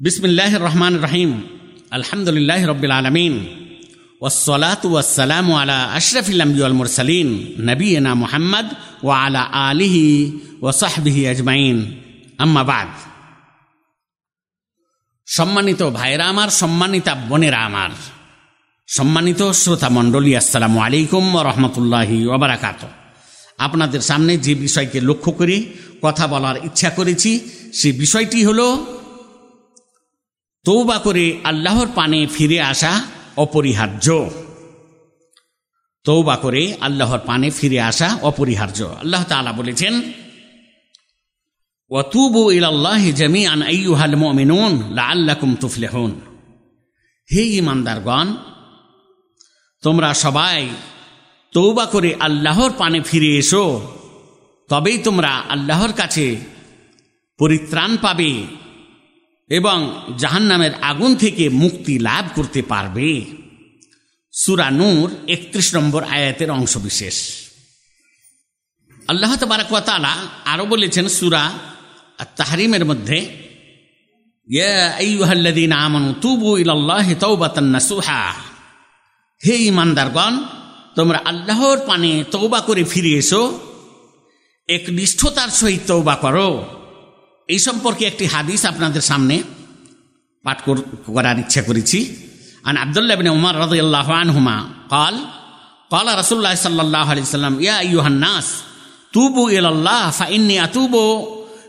বিসমিল্লাহ রহমান রহিম। আলহামদুলিল্লাহ রবিল আলমিন। ওসলাত ওয়াসালাম আলা আশরফিল আম্বিউল মুরসালিন নবীনা মোহাম্মদ ও আলা আলিহি ও সাহবিহি আজমাইন। আম্মাবাদ সম্মানিত ভাইরা আমার, সম্মানিতা বোনেরা আমার, সম্মানিত শ্রোতা মণ্ডলী, আসসালামু আলাইকুম রহমতুল্লাহি ওবরাকাত আপনাদের সামনে যে বিষয়কে লক্ষ্য করে কথা বলার ইচ্ছা করেছি, সে বিষয়টি হলো তৌবা করে আল্লাহর পানে ফিরে আসা অপরিহার্য। তৌবা করে আল্লাহর পানে ফিরে আসা অপরিহার্য। আল্লাহ তালা বলেছেন, ওয়াতুবু ইলাল্লাহ জামিআন আইয়ুহাল মুমিনুন লাআল্লাকুম তুফলিহুন। হে ইমানদারগণ তোমরা সবাই তৌবা করে আল্লাহর পানে ফিরে এসো, তবেই তোমরা আল্লাহর কাছে পরিত্রাণ পাবে। এবং জাহান্নামের আগুন থেকে মুক্তি লাভ করতে পারবে। সুরা নূর একত্রিশ নম্বর আয়াতের অংশ বিশেষ আল্লাহ তবারকালা আরও বলেছেন সুরা তাহারিমের মধ্যে হে ইমানদারগণ তোমরা আল্লাহর পানে তৌবা করে ফিরে এসো এক নিষ্ঠতার সহিত তৌবা করো। এই সম্পর্কে একটি হাদিস আপনাদের সামনে পাঠ করার ইচ্ছা করেছি আন আবদুল্লাহ বিন উমর রাদিয়াল্লাহু আনহুমা قال قال رسول الله صلى الله عليه وسلم يا ايها الناس توبوا الى الله فاني اتوب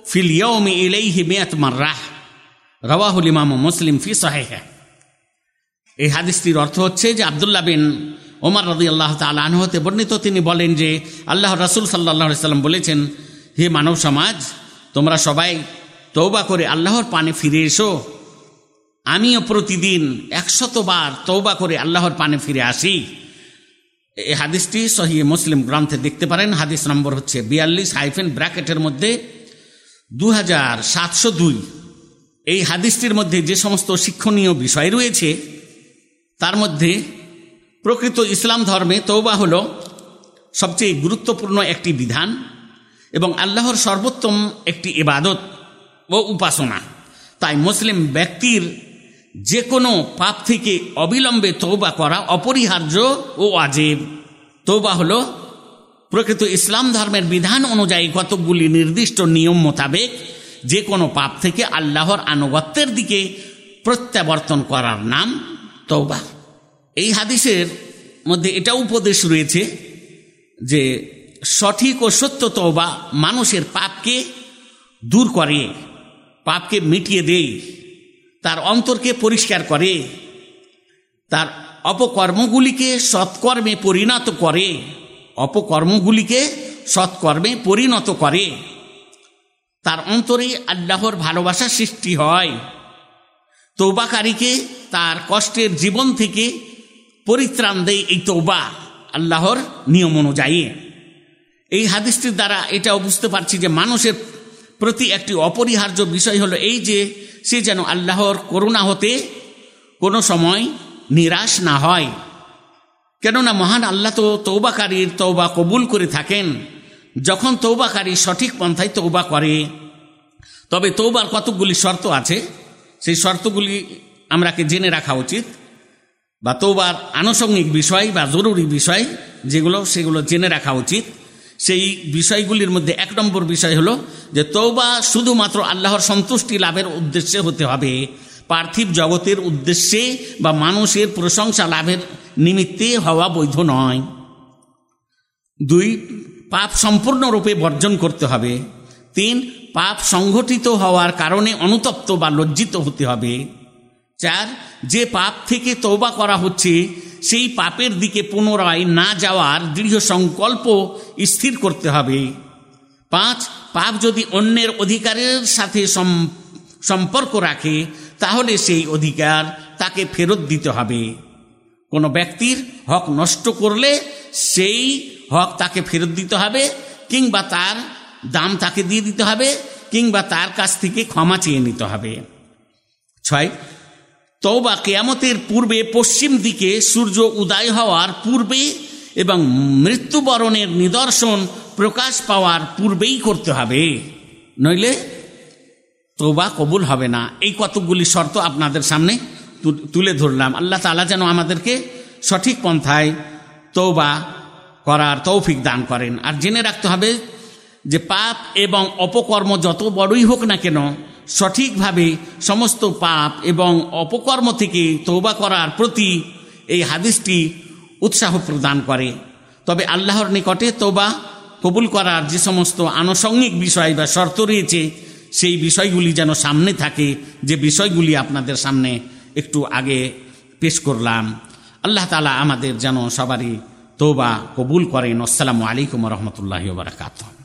في اليوم اليه 100 مره رواه الامام مسلم في صحيحه এই হাদিসটির অর্থ হচ্ছে যে আবদুল্লাহ বিন ওমর রদি আল্লাহ তাল হতে বর্ণিত তিনি বলেন যে আল্লাহ রাসুল সাল্লাহ সাল্লাম বলেছেন হে মানব সমাজ তোমরা সবাই তৌবা করে আল্লাহর পানে ফিরে এসো। আমিও প্রতিদিন একশতবার তৌবা করে আল্লাহর পানে ফিরে আসি। এই হাদিসটি সহি মুসলিম গ্রন্থে দেখতে পারেন। হাদিস নম্বর হচ্ছে বিয়াল্লিশ হাইফেন ব্র্যাকেটের মধ্যে দু হাজার সাতশো দুই। এই হাদিসটির মধ্যে যে সমস্ত শিক্ষণীয় বিষয় রয়েছে, তার মধ্যে প্রকৃত ইসলাম ধর্মে তৌবা হল সবচেয়ে গুরুত্বপূর্ণ একটি বিধান। এবং আল্লাহর সর্বোত্তম একটি ইবাদত ও উপাসনা। তাই মুসলিম ব্যক্তির যে কোনো পাপ থেকে অবিলম্বে তৌবা করা অপরিহার্য ও আজেব তৌবা হল প্রকৃত ইসলাম ধর্মের বিধান অনুযায়ী কতকগুলি নির্দিষ্ট নিয়ম মোতাবেক যে কোনো পাপ থেকে আল্লাহর আনুগত্যের দিকে প্রত্যাবর্তন করার নাম তৌবা এই হাদিসের মধ্যে এটা উপদেশ রয়েছে যে সঠিক ও সত্য তৌবা মানুষের পাপকে দূর করে, পাপকে মিটিয়ে দেয়, তার অন্তরকে পরিষ্কার করে, তার অপকর্মগুলিকে সৎকর্মে পরিণত করে, অপকর্মগুলিকে সৎকর্মে পরিণত করে। তার অন্তরে আল্লাহর ভালোবাসা সৃষ্টি হয়। তৌবাকারীকে তার কষ্টের জীবন থেকে পরিত্রাণ দেয় এই তৌবা আল্লাহর নিয়ম অনুযায়ী। এই হাদিসটির দ্বারা এটাও বুঝতে পারছি যে মানুষের প্রতি একটি অপরিহার্য বিষয় হলো এই যে সে যেন আল্লাহর করুণা হতে কোনো সময় নিরাশ না হয়। কেননা মহান আল্লাহ তো তৌবাকারীর তৌবা কবুল করে থাকেন। যখন তৌবাকারী সঠিক পন্থায় তৌবা করে, তবে তৌবার কতকগুলি শর্ত আছে? সেই শর্তগুলি আমরাকে জেনে রাখা উচিত। বা তৌবার আনুষঙ্গিক বিষয় বা জরুরি বিষয় যেগুলো সেগুলো জেনে রাখা উচিত। সেই বিষয়গুলির মধ্যে এক নম্বর বিষয় হলো যে তৌবা শুধুমাত্র আল্লাহর সন্তুষ্টি লাভের উদ্দেশ্যে হতে হবে। পার্থিব জগতের উদ্দেশ্যে বা মানুষের প্রশংসা লাভের নিমিত্তে হওয়া বৈধ নয়। দুই, পাপ সম্পূর্ণরূপে বর্জন করতে হবে। তিন, পাপ সংঘটিত হওয়ার কারণে অনুতপ্ত বা লজ্জিত হতে হবে। চার, যে পাপ থেকে তৌবা করা হচ্ছে সেই পাপের দিকে পুনরায় না যাওয়ার দৃঢ় সংকল্প স্থির করতে হবে। পাঁচ, পাপ যদি অন্যের অধিকারের সাথে সম্পর্ক রাখে, তাহলে সেই অধিকার তাকে ফেরত দিতে হবে। কোনো ব্যক্তির হক নষ্ট করলে সেই হক তাকে ফেরত দিতে হবে, কিংবা তার দাম তাকে দিয়ে দিতে হবে, কিংবা তার কাছ থেকে ক্ষমা চেয়ে নিতে হবে। ছয় তৌবা কেয়ামতের পূর্বে পশ্চিম দিকে সূর্য উদয় হওয়ার পূর্বে এবং মৃত্যুবরণের নিদর্শন প্রকাশ পাওয়ার পূর্বেই করতে হবে। নইলে তোবা কবুল হবে না। এই কতকগুলি শর্ত আপনাদের সামনে তুলে ধরলাম। আল্লাহ তালা যেন আমাদেরকে সঠিক পন্থায় তৌবা করার তৌফিক দান করেন। আর জেনে রাখতে হবে যে পাপ এবং অপকর্ম যত বড়ই হোক না কেন সঠিকভাবে সমস্ত পাপ এবং অপকর্ম থেকে তৌবা করার প্রতি এই হাদিসটি উৎসাহ প্রদান করে। তবে আল্লাহর নিকটে তোবা কবুল করার যে সমস্ত আনুষঙ্গিক বিষয় বা শর্ত রয়েছে, সেই বিষয়গুলি যেন সামনে থাকে, যে বিষয়গুলি আপনাদের সামনে একটু আগে পেশ করলাম। আল্লাহ তালা আমাদের যেন সবারই তোবা কবুল করেন। আসসালামু আলাইকুম রহমতুল্লাহ বারকাত